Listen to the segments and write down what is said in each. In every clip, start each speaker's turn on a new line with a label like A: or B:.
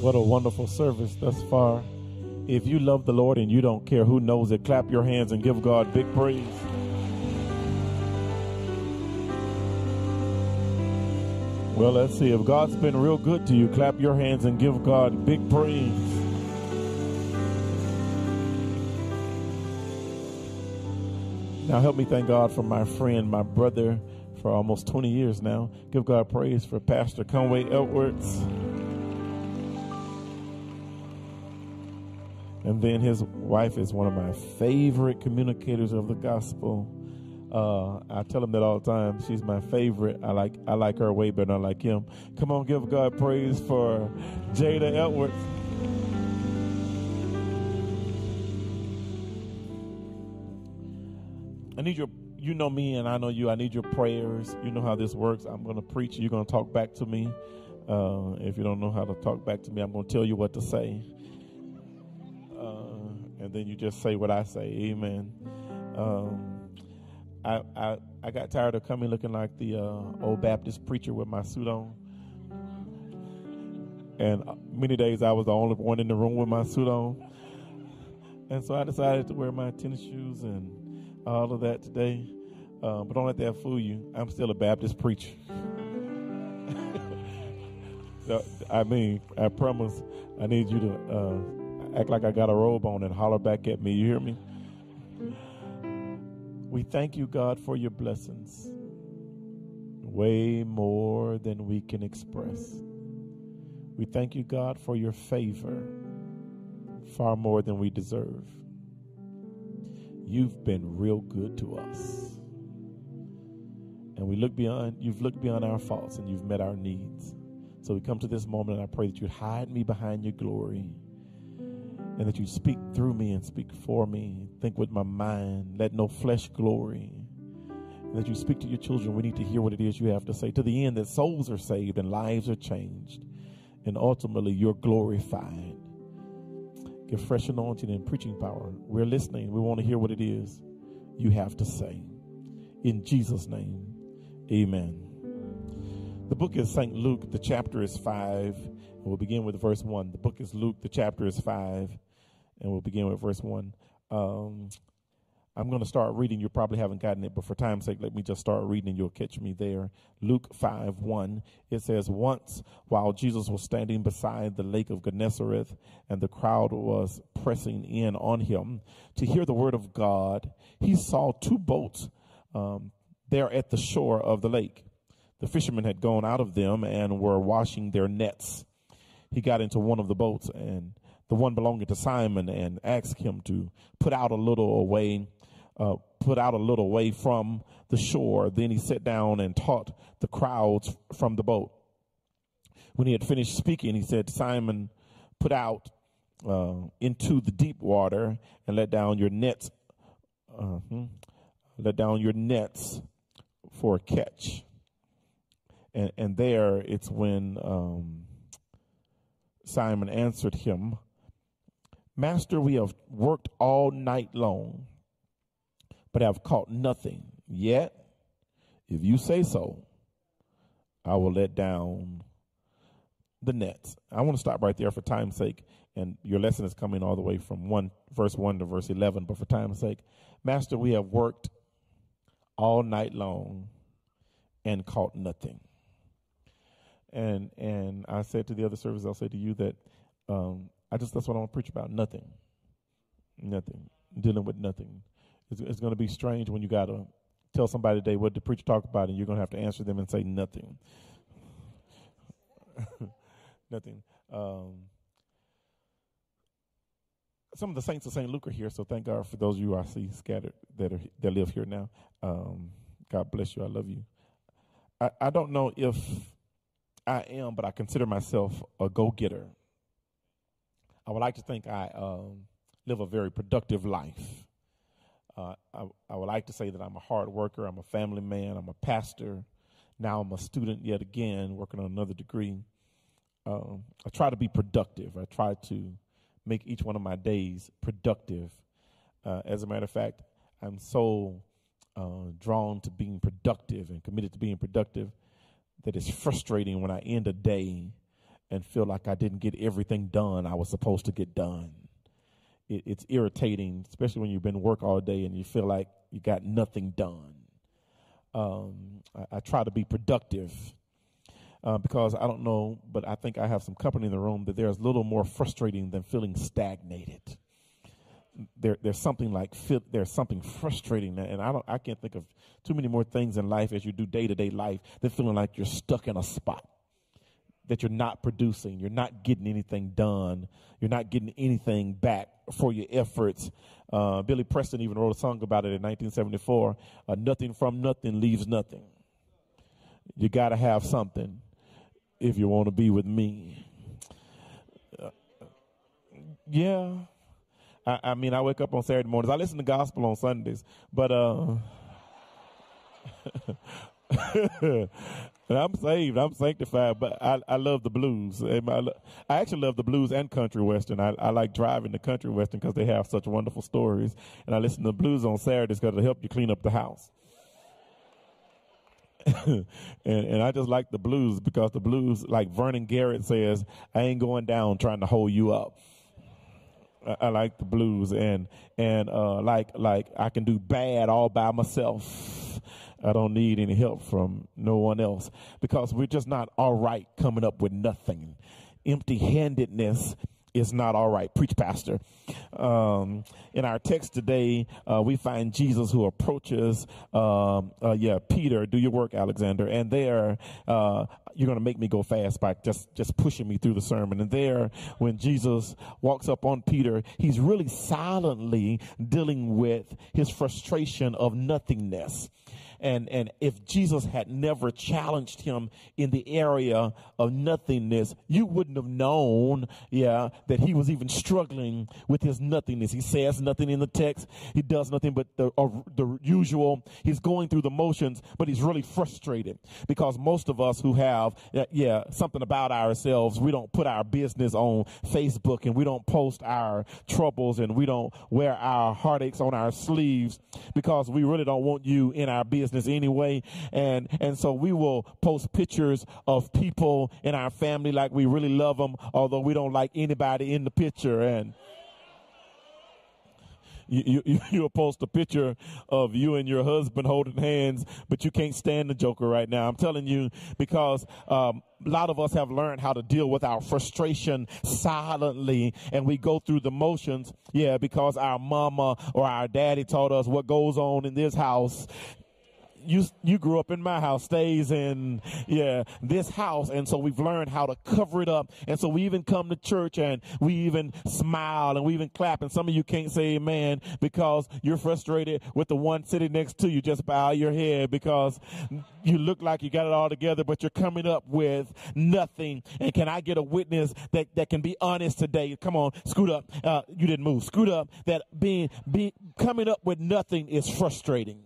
A: What a wonderful service thus far. If you love the Lord and you don't care who knows it, clap your hands and give God big praise. Well, let's see. If God's been real good to you, clap your hands and give God big praise. Now, help me thank God for my friend, my brother, for almost 20 years now. Give God praise for Pastor Conway Edwards. And then his wife is one of my favorite communicators of the gospel. Uh, I tell him that all the time. She's my favorite. I like I like her way better than I like him. Come on, give God praise for Jada Edwards. I need your you know me and I know you. I need your prayers. You know how this works. I'm going to preach. You're going to talk back to me. Uh, if you don't know how to talk back to me, I'm going to tell you what to say and then you just say what I say. Amen. Um, I, I I got tired of coming looking like the uh, old Baptist preacher with my suit on. And many days I was the only one in the room with my suit on. And so I decided to wear my tennis shoes and all of that today. Uh, but don't let that fool you. I'm still a Baptist preacher. I mean, I promise I need you to uh, act like I got a robe on and holler back at me. You hear me? We thank you, God, for your blessings. Way more than we can express. We thank you, God, for your favor. Far more than we deserve. You've been real good to us. And we look beyond, you've looked beyond our faults and you've met our needs. So we come to this moment and I pray that you'd hide me behind your glory and that you speak through me and speak for me. Think with my mind. Let no flesh glory. And that you speak to your children. We need to hear what it is you have to say to the end that souls are saved and lives are changed. And ultimately, you're glorified. Give fresh anointing and preaching power. We're listening. We want to hear what it is you have to say. In Jesus' name, amen. The book is St. Luke. The chapter is 5. And we'll begin with verse 1. The book is Luke. The chapter is 5 and we'll begin with verse 1. Um, I'm going to start reading. You probably haven't gotten it, but for time's sake, let me just start reading and you'll catch me there. Luke 5 1. It says, Once while Jesus was standing beside the lake of Gennesareth and the crowd was pressing in on him to hear the word of God, he saw two boats um, there at the shore of the lake. The fishermen had gone out of them and were washing their nets. He got into one of the boats and the one belonging to Simon and asked him to put out a little away, uh, put out a little way from the shore. Then he sat down and taught the crowds from the boat. When he had finished speaking, he said, Simon, put out uh, into the deep water and let down your nets. Uh-huh, let down your nets for a catch. And, and there it's when um, Simon answered him, Master, we have worked all night long, but have caught nothing. Yet, if you say so, I will let down the nets. I want to stop right there for time's sake. And your lesson is coming all the way from one verse one to verse eleven. But for time's sake, Master, we have worked all night long and caught nothing. And and I said to the other service, I'll say to you that um, I just that's what I want to preach about. Nothing, nothing, dealing with nothing. It's, it's going to be strange when you got to tell somebody today what the preacher talk about, and you're going to have to answer them and say nothing, nothing. Um, some of the saints of St. Luke are here, so thank God for those of you I see scattered that are that live here now. Um, God bless you. I love you. I, I don't know if I am, but I consider myself a go getter. I would like to think I um, live a very productive life. Uh, I, I, would like to say that I'm a hard worker, I'm a family man, I'm a pastor. Now I'm a student yet again, working on another degree. Um, I try to be productive. I try to make each one of my days productive. Uh, as a matter of fact, I'm so uh, drawn to being productive and committed to being productive that it's frustrating when I end a day and feel like I didn't get everything done I was supposed to get done. It, it's irritating, especially when you've been work all day and you feel like you got nothing done. Um, I, I, try to be productive uh, because I don't know, but I think I have some company in the room that there's little more frustrating than feeling stagnated. There, there's something like there's something frustrating, and I don't, I can't think of too many more things in life as you do day to day life than feeling like you're stuck in a spot that you're not producing, you're not getting anything done, you're not getting anything back for your efforts. Uh, Billy Preston even wrote a song about it in 1974. Uh, nothing from nothing leaves nothing. You got to have something if you want to be with me. Uh, yeah. I, I, mean, I wake up on Saturday mornings. I listen to gospel on Sundays, but uh, I'm saved. I'm sanctified, but I, I love the blues. I, actually love the blues and country western. I, I like driving the country western because they have such wonderful stories. And I listen to the blues on Saturdays because it'll help you clean up the house. and, and I just like the blues because the blues, like Vernon Garrett says, I ain't going down trying to hold you up. I, like the blues and and uh, like like I can do bad all by myself I don't need any help from no one else because we're just not all right coming up with nothing. Empty handedness is not all right. Preach, Pastor. Um, in our text today, uh, we find Jesus who approaches, um, uh, yeah, Peter. Do your work, Alexander. And there, uh, you're going to make me go fast by just just pushing me through the sermon. And there, when Jesus walks up on Peter, he's really silently dealing with his frustration of nothingness and and if Jesus had never challenged him in the area of nothingness, you wouldn't have known, yeah, that he was even struggling with his nothingness. He says nothing in the text. He does nothing but the uh, the usual. He's going through the motions, but he's really frustrated because most of us who have yeah something about ourselves, we don't put our business on Facebook and we don't post our troubles and we don't wear our heartaches on our sleeves because we really don't want you in our business anyway. And, and so we will post pictures of people in our family like we really love them, although we don't like anybody in the picture. And, you, you, you'll post a picture of you and your husband holding hands, but you can't stand the joker right now. I'm telling you because um, a lot of us have learned how to deal with our frustration silently and we go through the motions. Yeah, because our mama or our daddy taught us what goes on in this house you you grew up in my house stays in yeah this house. And so we've learned how to cover it up. And so we even come to church and we even smile and we even clap. And some of you can't say amen because you're frustrated with the one sitting next to you. Just bow your head because you look like you got it all together but you're coming up with nothing. And can i get a witness that that can be honest today? Come on scoot up. Uh, you didn't move. Scoot up. That being be coming up with nothing is frustrating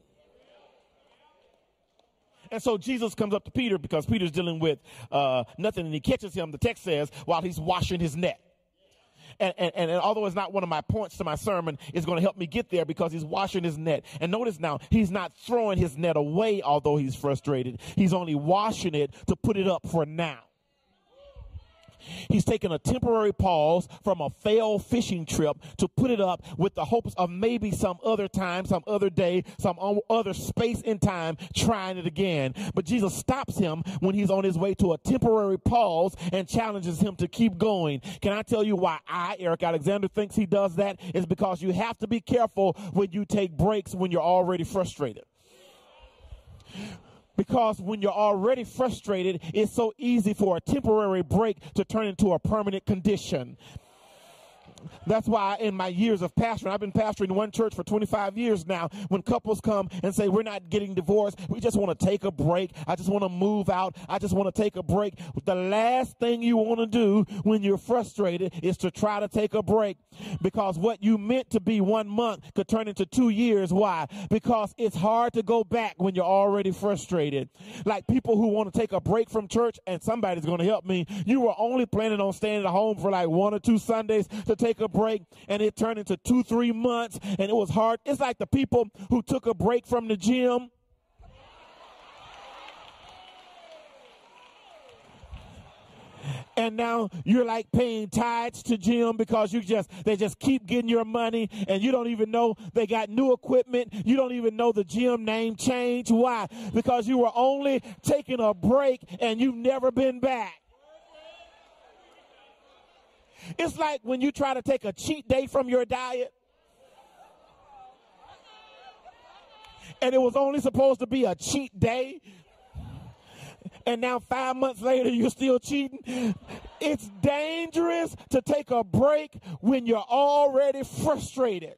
A: and so Jesus comes up to Peter because Peter's dealing with uh, nothing and he catches him, the text says, while he's washing his net. And, and, and, although it's not one of my points to my sermon, it's going to help me get there because he's washing his net. And notice now, he's not throwing his net away, although he's frustrated. He's only washing it to put it up for now. He's taken a temporary pause from a failed fishing trip to put it up with the hopes of maybe some other time, some other day, some other space in time trying it again. But Jesus stops him when he's on his way to a temporary pause and challenges him to keep going. Can I tell you why I, Eric Alexander, thinks he does that? Is because you have to be careful when you take breaks when you're already frustrated. Because when you're already frustrated, it's so easy for a temporary break to turn into a permanent condition. That's why in my years of pastoring, I've been pastoring one church for 25 years now. When couples come and say, we're not getting divorced, we just want to take a break. I just want to move out. I just want to take a break. The last thing you want to do when you're frustrated is to try to take a break because what you meant to be one month could turn into two years. Why? Because it's hard to go back when you're already frustrated. Like people who want to take a break from church and somebody's going to help me. You were only planning on staying at home for like one or two Sundays to take take a break and it turned into two, three months and it was hard. It's like the people who took a break from the gym. and now you're like paying tithes to gym because you just they just keep getting your money and you don't even know they got new equipment you don't even know the gym name changed why because you were only taking a break and you've never been back it's like when you try to take a cheat day from your diet and it was only supposed to be a cheat day and now five months later you're still cheating. It's dangerous to take a break when you're already frustrated.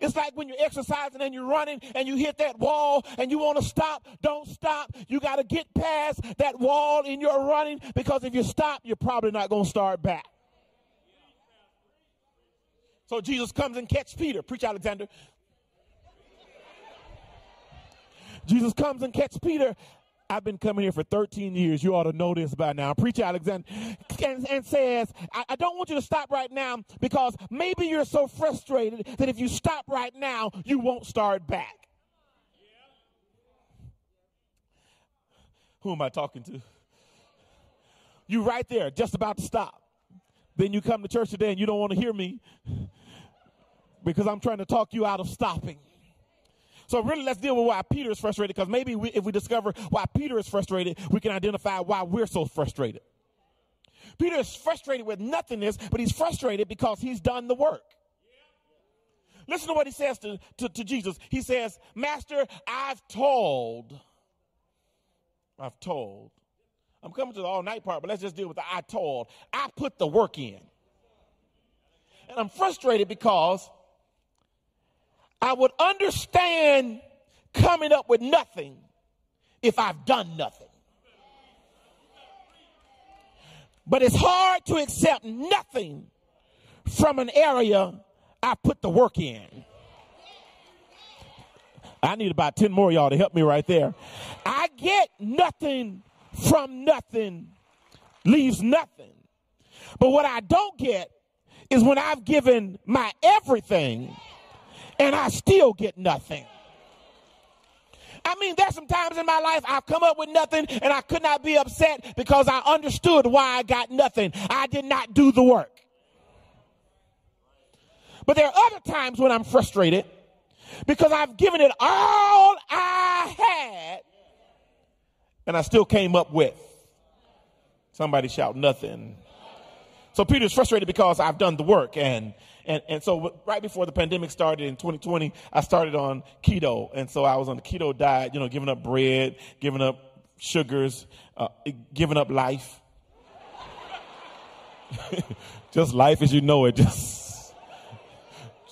A: It's like when you're exercising and you're running and you hit that wall and you want to stop. Don't stop. You got to get past that wall in your running because if you stop, you're probably not going to start back. So Jesus comes and catch Peter. Preach, Alexander. Jesus comes and catch Peter I've been coming here for 13 years. You ought to know this by now. Preacher Alexander and, and says, I, I, don't want you to stop right now because maybe you're so frustrated that if you stop right now, you won't start back. Who am I talking to? You right there, just about to stop. Then you come to church today and you don't want to hear me because I'm trying to talk you out of stopping. So really, let's deal with why Peter is frustrated because maybe we, if we discover why Peter is frustrated, we can identify why we're so frustrated. Peter is frustrated with nothingness, but he's frustrated because he's done the work. Listen to what he says to, to, to Jesus. He says, Master, I've told. I've told. I'm coming to the all night part, but let's just deal with the I told. I put the work in. And I'm frustrated because I would understand coming up with nothing if I've done nothing. But it's hard to accept nothing from an area I put the work in. I need about 10 more y'all to help me right there. I get nothing from nothing leaves nothing. But what I don't get is when I've given my everything and I still get nothing. I mean, there's some times in my life I've come up with nothing and I could not be upset because I understood why I got nothing. I did not do the work. But there are other times when I'm frustrated because I've given it all I had and I still came up with. Somebody shout nothing. So Peter's frustrated because I've done the work and and, and so right before the pandemic started in 2020, I started on keto. And so I was on the keto diet, you know, giving up bread, giving up sugars, uh, giving up life. just life as you know it just,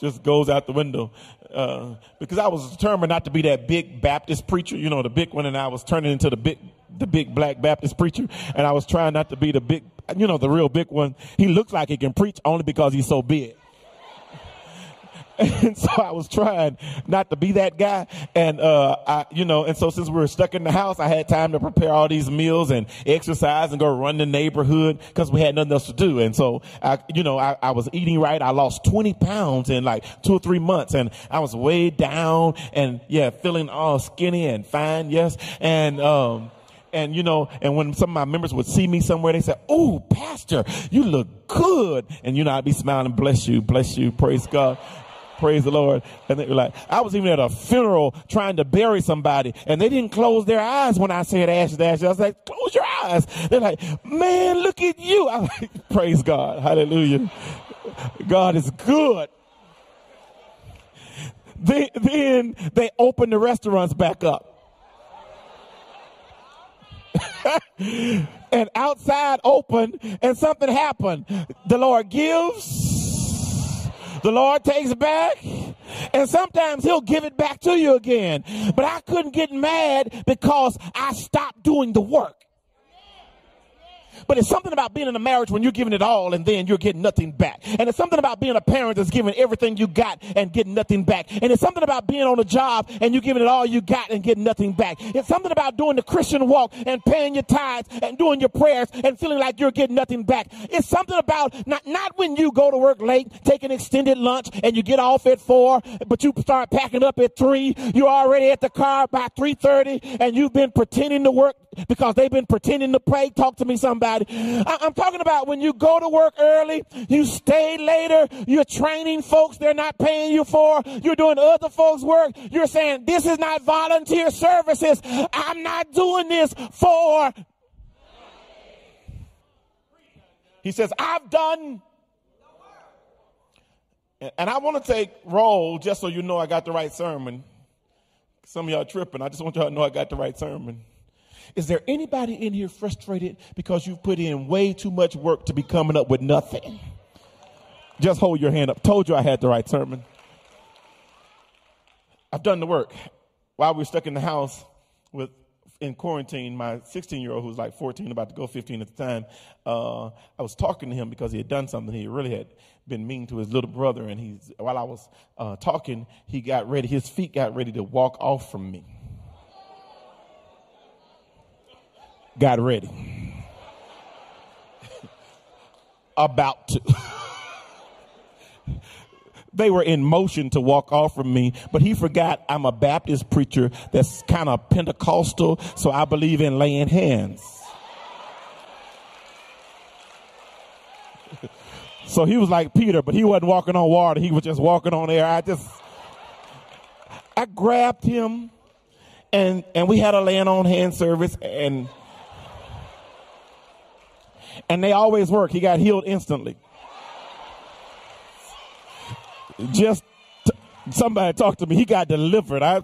A: just goes out the window. Uh, because I was determined not to be that big Baptist preacher, you know, the big one, and I was turning into the big, the big black Baptist preacher, and I was trying not to be the big, you know, the real big one. He looks like he can preach only because he's so big. And so I was trying not to be that guy. And, uh, I, you know, and so since we were stuck in the house, I had time to prepare all these meals and exercise and go run the neighborhood because we had nothing else to do. And so I, you know, I, I was eating right. I lost 20 pounds in like two or three months and I was way down and yeah, feeling all skinny and fine. Yes. And, um, and you know, and when some of my members would see me somewhere, they said, "Oh, pastor, you look good," and you know, I'd be smiling, "Bless you, bless you, praise God." Praise the Lord. And they were like, I was even at a funeral trying to bury somebody and they didn't close their eyes when I said ashes, ashes. I was like, close your eyes. They're like, man, look at you. I was like, praise God. Hallelujah. God is good. They, then they opened the restaurants back up. and outside open and something happened. The Lord gives the Lord takes back, and sometimes He'll give it back to you again. But I couldn't get mad because I stopped doing the work. But it's something about being in a marriage when you're giving it all and then you're getting nothing back. And it's something about being a parent that's giving everything you got and getting nothing back. And it's something about being on a job and you're giving it all you got and getting nothing back. It's something about doing the Christian walk and paying your tithes and doing your prayers and feeling like you're getting nothing back. It's something about not, not when you go to work late, take an extended lunch and you get off at four, but you start packing up at three. You're already at the car by 3.30 and you've been pretending to work because they've been pretending to pray. Talk to me, somebody. I, I'm talking about when you go to work early, you stay later, you're training folks they're not paying you for, you're doing other folks' work. You're saying, this is not volunteer services. I'm not doing this for. He says, I've done and I want to take roll just so you know I got the right sermon. Some of y'all tripping. I just want y'all to know I got the right sermon. Is there anybody in here frustrated because you've put in way too much work to be coming up with nothing? Just hold your hand up. Told you I had the right sermon. I've done the work. While we were stuck in the house with in quarantine, my 16 year old, who was like 14, about to go 15 at the time, uh, I was talking to him because he had done something. He really had been mean to his little brother. And he's, while I was uh, talking, he got ready, his feet got ready to walk off from me. Got ready. about to. they were in motion to walk off from me, but he forgot I'm a Baptist preacher that's kind of Pentecostal, so I believe in laying hands. so he was like Peter, but he wasn't walking on water, he was just walking on air. I just, I grabbed him and, and we had a laying on hand service and, and they always work. He got healed instantly. Just t- somebody talked to me. He got delivered. I,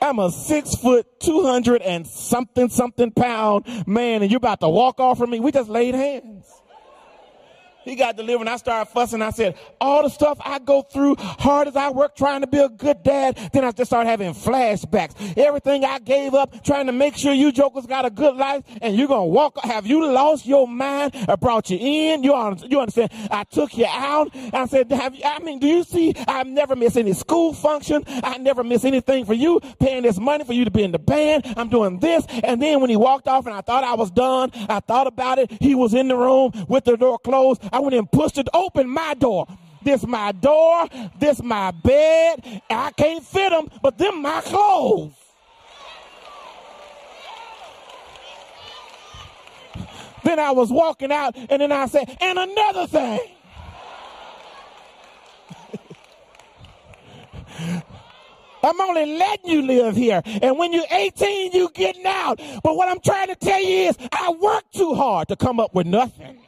A: I'm a six foot, 200 and something, something pound man, and you're about to walk off from me. We just laid hands. He got delivered and I started fussing. I said, all the stuff I go through, hard as I work trying to be a good dad, then I just started having flashbacks. Everything I gave up trying to make sure you jokers got a good life and you're going to walk. Have you lost your mind? I brought you in. You, you understand? I took you out. I said, have you, I mean, do you see? I've never missed any school function. I never miss anything for you, paying this money for you to be in the band. I'm doing this. And then when he walked off and I thought I was done, I thought about it. He was in the room with the door closed. I went and pushed it open my door. This my door. This my bed. I can't fit them, but them my clothes. then I was walking out, and then I said, and another thing. I'm only letting you live here. And when you're 18, you getting out. But what I'm trying to tell you is I worked too hard to come up with nothing.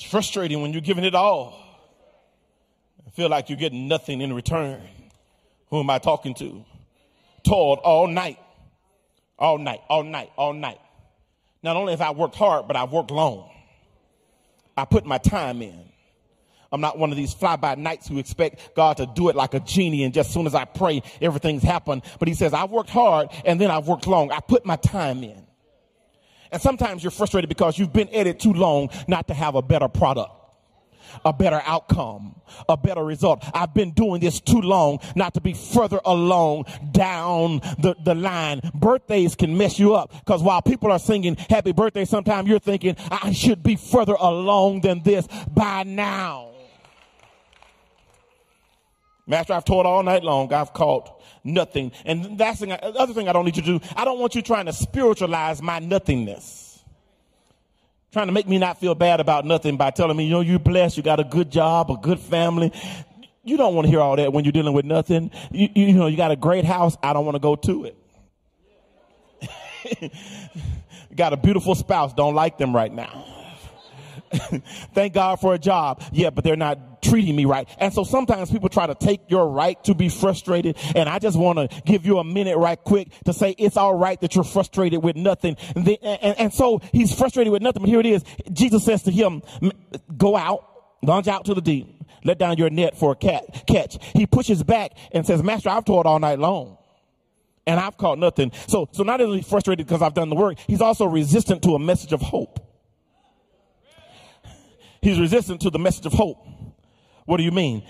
A: It's frustrating when you're giving it all. I feel like you're getting nothing in return. Who am I talking to? Toiled all night, all night, all night, all night. Not only have I worked hard, but I've worked long. I put my time in. I'm not one of these fly by nights who expect God to do it like a genie and just as soon as I pray, everything's happened. But he says, I've worked hard and then I've worked long. I put my time in. And sometimes you're frustrated because you've been at it too long not to have a better product a better outcome, a better result. I've been doing this too long not to be further along down the, the line. Birthdays can mess you up because while people are singing happy birthday, sometimes you're thinking, I should be further along than this by now. Master, I've taught all night long. I've caught nothing. And that's the other thing I don't need you to do. I don't want you trying to spiritualize my nothingness. Trying to make me not feel bad about nothing by telling me, you know, you're blessed, you got a good job, a good family. You don't want to hear all that when you're dealing with nothing. You, you, know, you got a great house. I don't want to go to it. got a beautiful spouse. Don't like them right now. Thank God for a job. Yeah, but they're not treating me right. And so sometimes people try to take your right to be frustrated. And I just want to give you a minute right quick to say it's all right that you're frustrated with nothing. And, the, and, and so he's frustrated with nothing. But here it is. Jesus says to him, go out, launch out to the deep, let down your net for a cat, catch. He pushes back and says, master, I've toiled all night long and I've caught nothing. So, so not only frustrated because I've done the work, he's also resistant to a message of hope. He's resistant to the message of hope. What do you mean?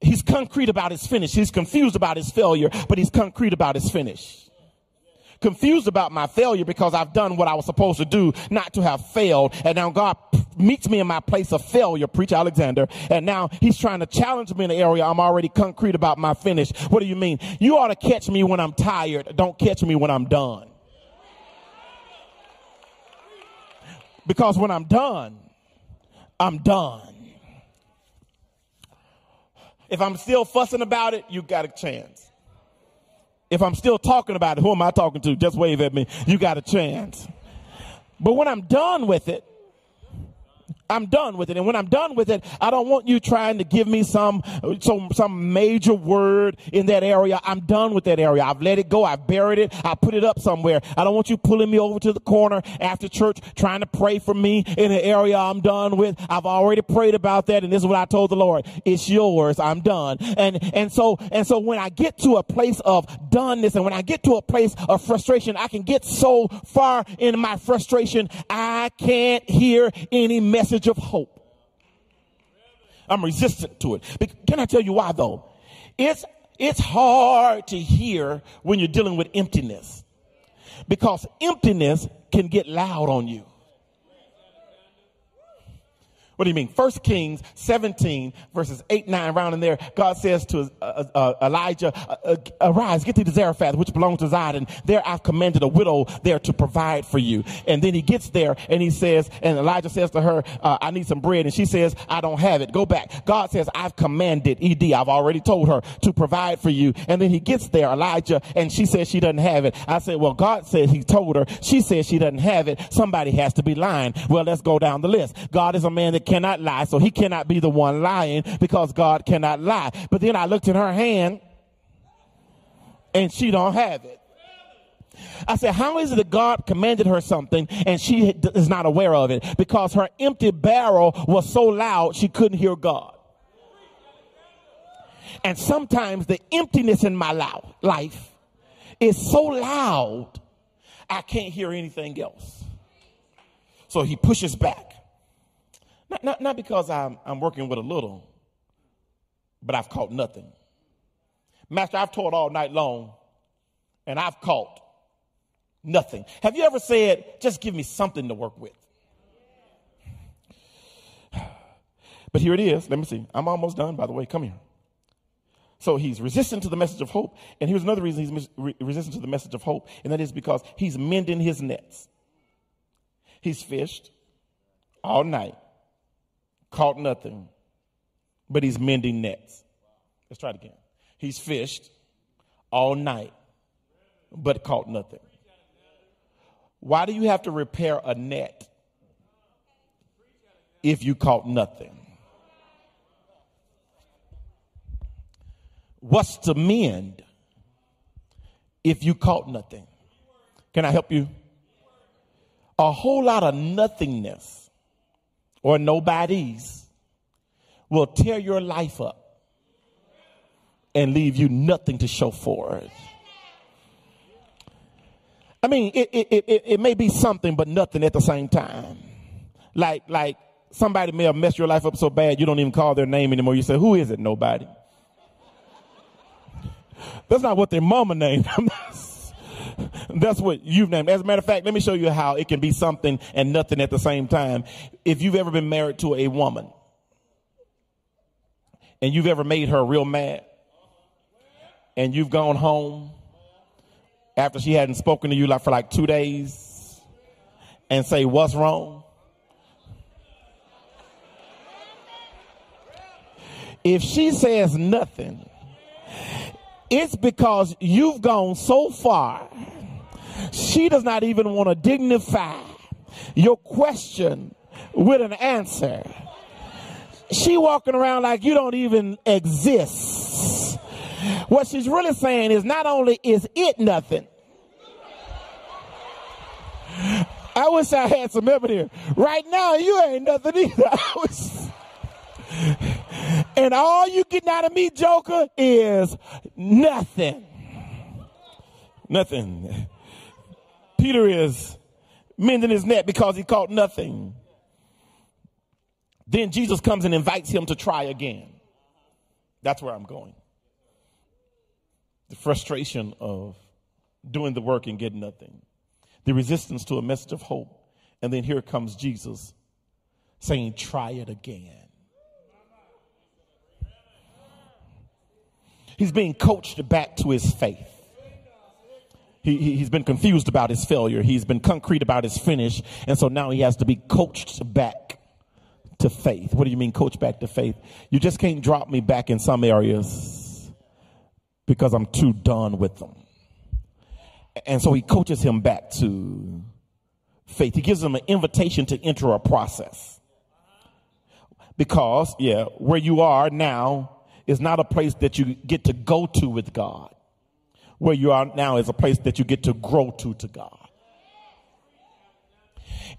A: He's concrete about his finish. He's confused about his failure, but he's concrete about his finish. Confused about my failure because I've done what I was supposed to do, not to have failed. And now God meets me in my place of failure, preach Alexander, and now he's trying to challenge me in the area I'm already concrete about my finish. What do you mean? You ought to catch me when I'm tired. Don't catch me when I'm done. Because when I'm done, I'm done. If I'm still fussing about it, you got a chance. If I'm still talking about it, who am I talking to? Just wave at me. You got a chance. But when I'm done with it, I'm done with it. And when I'm done with it, I don't want you trying to give me some, some, some major word in that area. I'm done with that area. I've let it go. I've buried it. I put it up somewhere. I don't want you pulling me over to the corner after church trying to pray for me in an area I'm done with. I've already prayed about that. And this is what I told the Lord. It's yours. I'm done. And, and so, and so when I get to a place of doneness and when I get to a place of frustration, I can get so far in my frustration, I can't hear any message message of hope. I'm resistant to it. But can I tell you why though? It's, it's hard to hear when you're dealing with emptiness because emptiness can get loud on you. What do you mean? First Kings 17 verses 8, 9, around in there, God says to uh, uh, Elijah, uh, uh arise, get thee to Zarephath, which belongs to Zidon. There I've commanded a widow there to provide for you. And then he gets there and he says, and Elijah says to her, uh, I need some bread. And she says, I don't have it. Go back. God says, I've commanded, ED, I've already told her to provide for you. And then he gets there, Elijah, and she says she doesn't have it. I said, well, God says he told her. She says she doesn't have it. Somebody has to be lying. Well, let's go down the list. God is a man that cannot lie, so he cannot be the one lying because God cannot lie. But then I looked in her hand and she don't have it. I said, how is it that God commanded her something and she is not aware of it? Because her empty barrel was so loud she couldn't hear God. And sometimes the emptiness in my life is so loud, I can't hear anything else. So he pushes back. Not, not, not because I'm, I'm working with a little, but I've caught nothing. Master, I've taught all night long and I've caught nothing. Have you ever said, just give me something to work with? But here it is. Let me see. I'm almost done, by the way. Come here. So he's resistant to the message of hope. And here's another reason he's resistant to the message of hope, and that is because he's mending his nets. He's fished all night caught nothing, but he's mending nets. Let's try it again. He's fished all night, but caught nothing. Why do you have to repair a net if you caught nothing? What's to mend if you caught nothing? Can I help you? A whole lot of nothingness or nobodies will tear your life up and leave you nothing to show for it. I mean, it, it, it, it may be something, but nothing at the same time. Like, like somebody may have messed your life up so bad you don't even call their name anymore. You say, who is it? Nobody. That's not what their mama named. That's what you've named. As a matter of fact, let me show you how it can be something and nothing at the same time. If you've ever been married to a woman and you've ever made her real mad and you've gone home after she hadn't spoken to you like for like two days and say, what's wrong? If she says nothing, it's because you've gone so far. She does not even want to dignify your question with an answer. She walking around like you don't even exist. What she's really saying is not only is it nothing. I wish I had some evidence. Right now, you ain't nothing either. And all you getting out of me, Joker, is nothing. Nothing. Peter is mending his net because he caught nothing. Then Jesus comes and invites him to try again. That's where I'm going. The frustration of doing the work and getting nothing. The resistance to a message of hope. And then here comes Jesus saying, try it again. He's being coached back to his faith. He, has been confused about his failure. He's been concrete about his finish. And so now he has to be coached back to faith. What do you mean, coach back to faith? You just can't drop me back in some areas because I'm too done with them. And so he coaches him back to faith. He gives him an invitation to enter a process. Because, yeah, where you are now is not a place that you get to go to with God. Where you are now is a place that you get to grow to to God.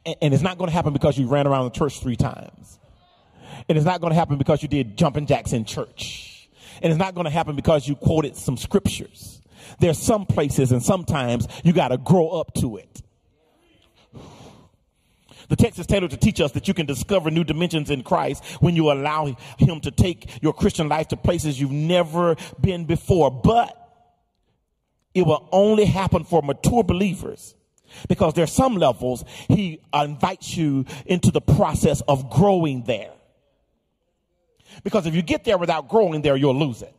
A: And, and it's not going to happen because you ran around the church three times. And it's not going to happen because you did jumping jacks in church. And it's not going to happen because you quoted some scriptures. There's some places and sometimes you got to grow up to it. The text is tailored to teach us that you can discover new dimensions in Christ when you allow Him to take your Christian life to places you've never been before. But it will only happen for mature believers because there are some levels He invites you into the process of growing there. Because if you get there without growing there, you'll lose it.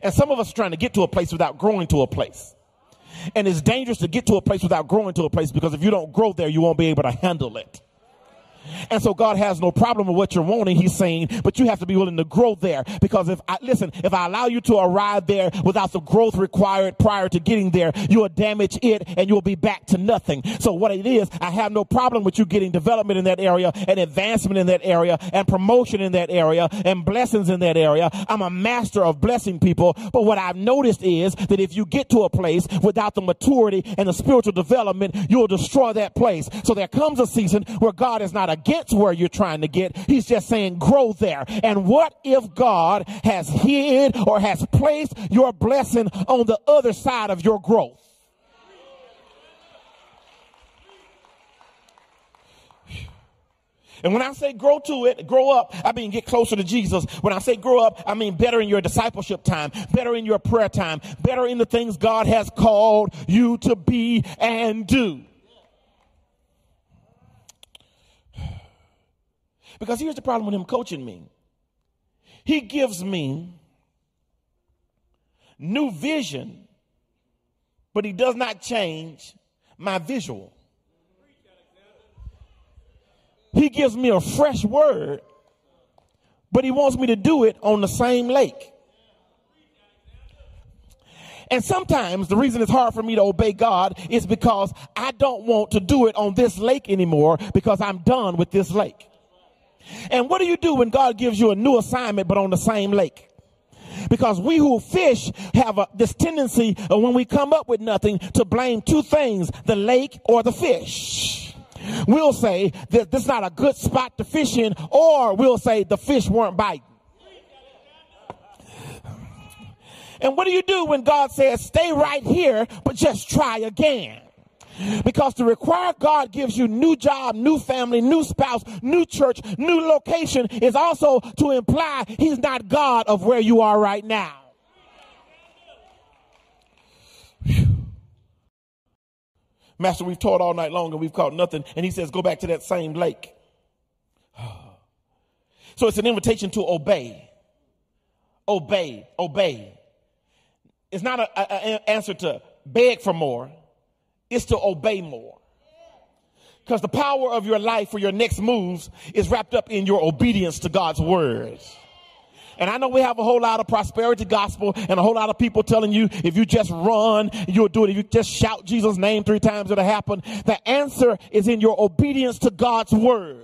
A: And some of us are trying to get to a place without growing to a place. And it's dangerous to get to a place without growing to a place because if you don't grow there, you won't be able to handle it. And so God has no problem with what you're wanting, he's saying, but you have to be willing to grow there. Because if I, listen, if I allow you to arrive there without the growth required prior to getting there, you'll damage it and you'll be back to nothing. So what it is, I have no problem with you getting development in that area and advancement in that area and promotion in that area and blessings in that area. I'm a master of blessing people. But what I've noticed is that if you get to a place without the maturity and the spiritual development, you'll destroy that place. So there comes a season where God is not a against where you're trying to get. He's just saying grow there. And what if God has hid or has placed your blessing on the other side of your growth? And when I say grow to it, grow up, I mean get closer to Jesus. When I say grow up, I mean better in your discipleship time, better in your prayer time, better in the things God has called you to be and do. Because here's the problem with him coaching me he gives me new vision, but he does not change my visual. He gives me a fresh word, but he wants me to do it on the same lake. And sometimes the reason it's hard for me to obey God is because I don't want to do it on this lake anymore because I'm done with this lake. And what do you do when God gives you a new assignment but on the same lake? Because we who fish have a, this tendency when we come up with nothing to blame two things, the lake or the fish. We'll say that this is not a good spot to fish in, or we'll say the fish weren't biting. And what do you do when God says, stay right here, but just try again? Because to require God gives you new job, new family, new spouse, new church, new location is also to imply he's not God of where you are right now. Master, we've taught all night long and we've caught nothing. And he says, go back to that same lake. So it's an invitation to obey. Obey, obey. It's not an answer to beg for more is to obey more. Because the power of your life for your next moves is wrapped up in your obedience to God's words. And I know we have a whole lot of prosperity gospel and a whole lot of people telling you if you just run, you'll do it. If you just shout Jesus' name three times, it'll happen. The answer is in your obedience to God's word.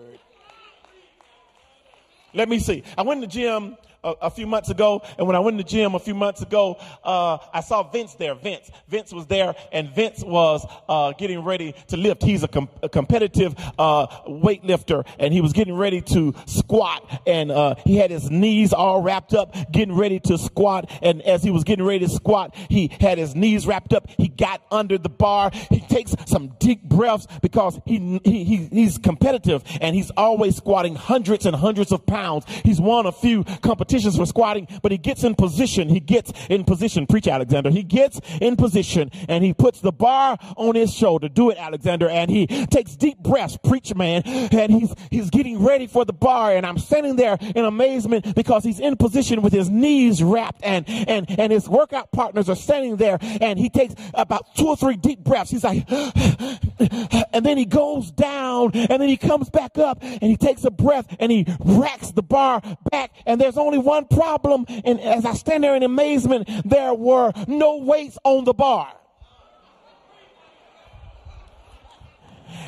A: Let me see. I went to the gym a, few months ago, and when I went to the gym a few months ago, uh, I saw Vince there. Vince, Vince was there, and Vince was uh, getting ready to lift. He's a, com- a competitive uh, weightlifter, and he was getting ready to squat, and uh, he had his knees all wrapped up, getting ready to squat. And as he was getting ready to squat, he had his knees wrapped up. He got under the bar. He takes some deep breaths because he, he, he he's competitive, and he's always squatting hundreds and hundreds of pounds. He's won a few competitions competitions for squatting, but he gets in position. He gets in position. Preach, Alexander. He gets in position and he puts the bar on his shoulder. Do it, Alexander. And he takes deep breaths. Preach, man. And he's, he's getting ready for the bar. And I'm standing there in amazement because he's in position with his knees wrapped and, and, and his workout partners are standing there and he takes about two or three deep breaths. He's like, and then he goes down and then he comes back up and he takes a breath and he racks the bar back. And there's only one problem. And as I stand there in amazement, there were no weights on the bar.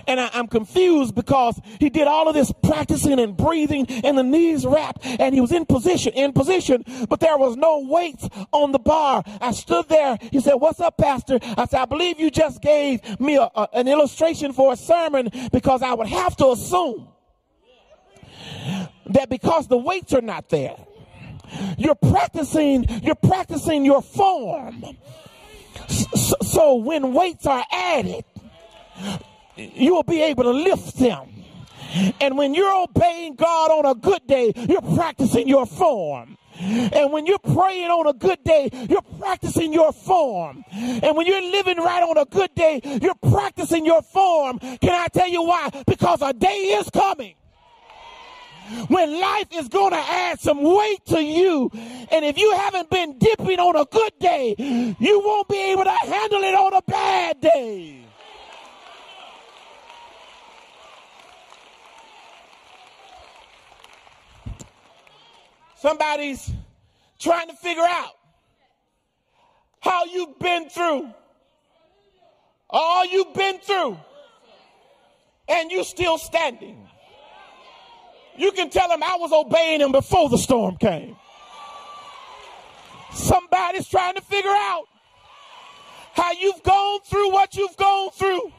A: And I, am confused because he did all of this practicing and breathing and the knees wrapped and he was in position, in position, but there was no weights on the bar. I stood there. He said, what's up, pastor? I said, I believe you just gave me a, a, an illustration for a sermon because I would have to assume that because the weights are not there, you're practicing, you're practicing your form. So, so when weights are added, you will be able to lift them. And when you're obeying God on a good day, you're practicing your form. And when you're praying on a good day, you're practicing your form. And when you're living right on a good day, you're practicing your form. Can I tell you why? Because a day is coming when life is going to add some weight to you. And if you haven't been dipping on a good day, you won't be able to handle it on a bad day. Somebody's trying to figure out how you've been through all you've been through and you're still standing. You can tell them I was obeying him before the storm came. Somebody's trying to figure out how you've gone through what you've gone through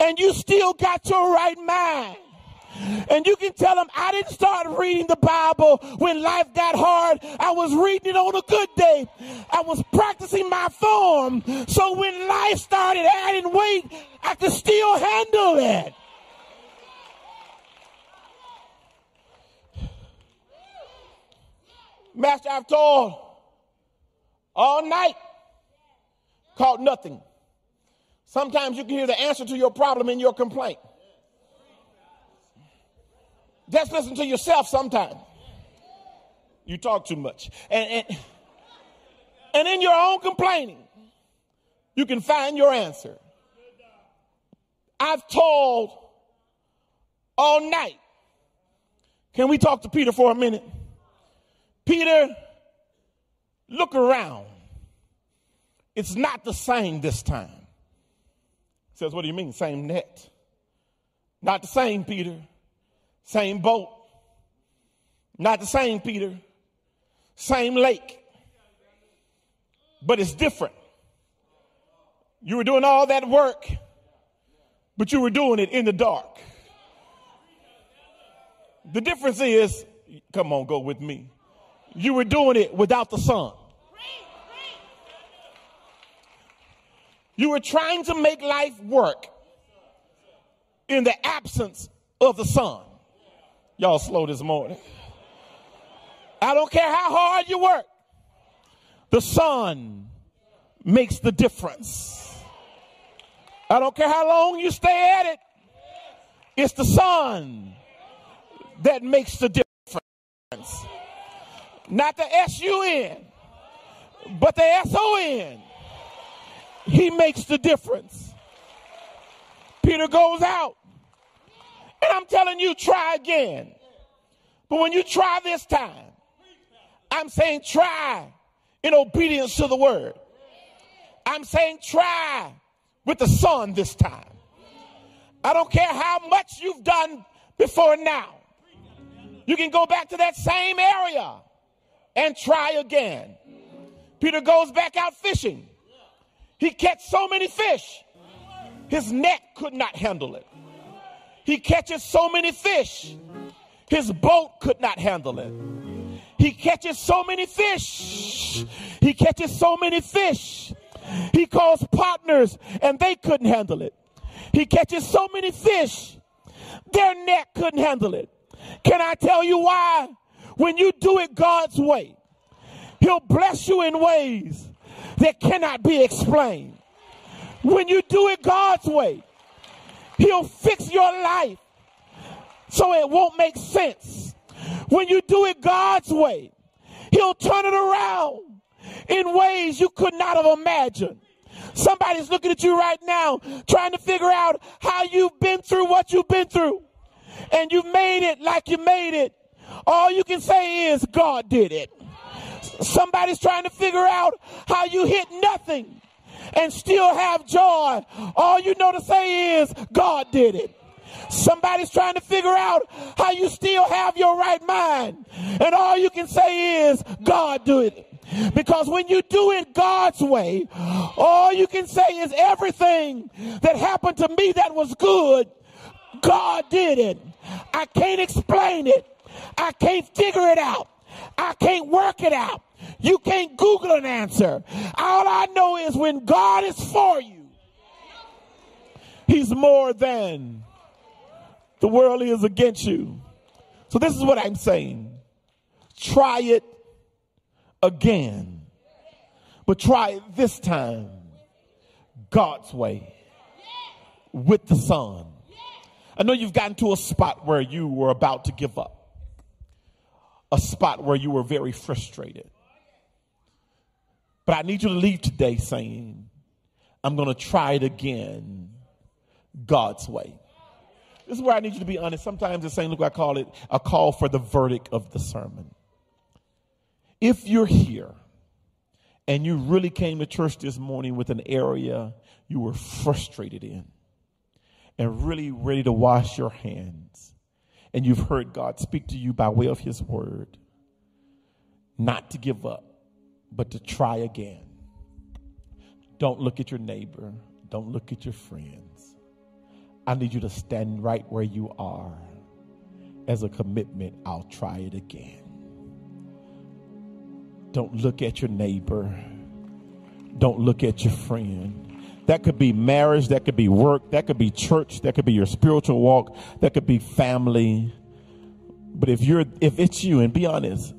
A: and you still got your right mind. And you can tell them, I didn't start reading the Bible when life got hard. I was reading it on a good day. I was practicing my form. So when life started adding weight, I could still handle it. Master, I've told all night, caught nothing. Sometimes you can hear the answer to your problem in your complaint. Just listen to yourself sometimes. You talk too much. And, and, and in your own complaining, you can find your answer. I've told all night. Can we talk to Peter for a minute? Peter, look around. It's not the same this time. He says, What do you mean, same net? Not the same, Peter. Same boat. Not the same, Peter. Same lake. But it's different. You were doing all that work, but you were doing it in the dark. The difference is, come on, go with me. You were doing it without the sun. You were trying to make life work in the absence of the sun. Y'all slow this morning. I don't care how hard you work. The sun makes the difference. I don't care how long you stay at it. It's the sun that makes the difference. Not the S-U-N, but the S-O-N. He makes the difference. Peter goes out and I'm telling you, try again. But when you try this time, I'm saying try in obedience to the word. I'm saying try with the sun this time. I don't care how much you've done before now. You can go back to that same area and try again. Peter goes back out fishing. He catches so many fish, his net could not handle it. He catches so many fish, his boat could not handle it. He catches so many fish. He catches so many fish. He calls partners and they couldn't handle it. He catches so many fish, their net couldn't handle it. Can I tell you why? When you do it God's way, He'll bless you in ways that cannot be explained. When you do it God's way, He'll fix your life so it won't make sense. When you do it God's way, He'll turn it around in ways you could not have imagined. Somebody's looking at you right now trying to figure out how you've been through what you've been through. And you've made it like you made it. All you can say is God did it. Somebody's trying to figure out how you hit nothing and still have joy. All you know to say is God did it. Somebody's trying to figure out how you still have your right mind. And all you can say is God did it. Because when you do it God's way, all you can say is everything that happened to me that was good, God did it. I can't explain it. I can't figure it out. I can't work it out. You can't Google an answer. All I know is when God is for you, He's more than the world is against you. So this is what I'm saying. Try it again. But try it this time God's way with the Son. I know you've gotten to a spot where you were about to give up, a spot where you were very frustrated. But I need you to leave today saying, I'm going to try it again God's way. This is where I need you to be honest. Sometimes it's saying, look, I call it a call for the verdict of the sermon. If you're here and you really came to church this morning with an area you were frustrated in and really ready to wash your hands, and you've heard God speak to you by way of His word, not to give up, but to try again. Don't look at your neighbor, don't look at your friends. I need you to stand right where you are as a commitment. I'll try it again. Don't look at your neighbor. Don't look at your friend. That could be marriage, that could be work, that could be church, that could be your spiritual walk, that could be family. But if you're if it's you and be honest,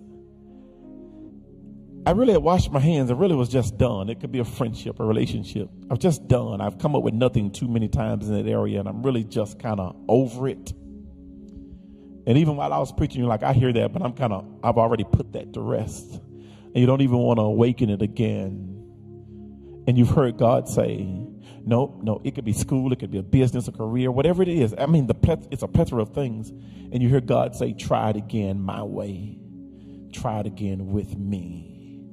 A: I really had washed my hands. I really was just done. It could be a friendship, a relationship. I was just done. I've come up with nothing too many times in that area, and I'm really just kind of over it. And even while I was preaching, you're like, I hear that, but I'm kind of, I've already put that to rest. And you don't even want to awaken it again. And you've heard God say, no, no, it could be school, it could be a business, a career, whatever it is. I mean, the it's a plethora of things. And you hear God say, try it again my way. Try it again with me.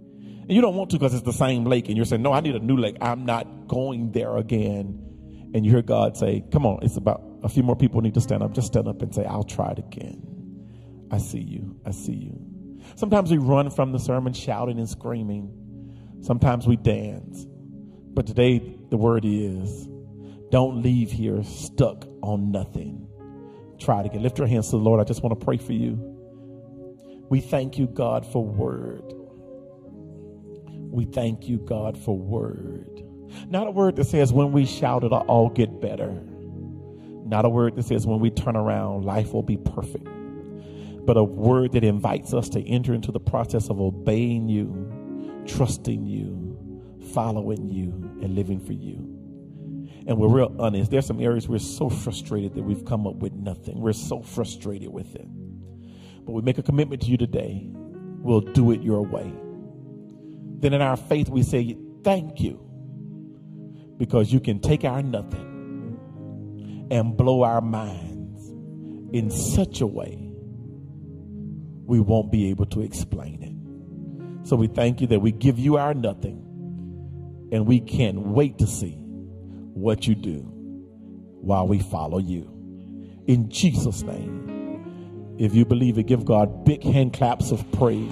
A: And you don't want to because it's the same lake, and you're saying, No, I need a new lake. I'm not going there again. And you hear God say, Come on, it's about a few more people need to stand up. Just stand up and say, I'll try it again. I see you. I see you. Sometimes we run from the sermon shouting and screaming. Sometimes we dance. But today, the word is don't leave here stuck on nothing. Try it again. Lift your hands to the Lord. I just want to pray for you. We thank you, God, for word. We thank you, God, for word. Not a word that says when we shout, it'll all get better. Not a word that says when we turn around, life will be perfect. But a word that invites us to enter into the process of obeying you, trusting you, following you, and living for you. And we're real honest. There's some areas we're so frustrated that we've come up with nothing. We're so frustrated with it. But we make a commitment to you today. We'll do it your way then in our faith we say, Thank you, because you can take our nothing and blow our minds in such a way we won't be able to explain it. So we thank you that we give you our nothing and we can't wait to see what you do while we follow you. In Jesus' name. If you believe it, give God big hand claps of praise.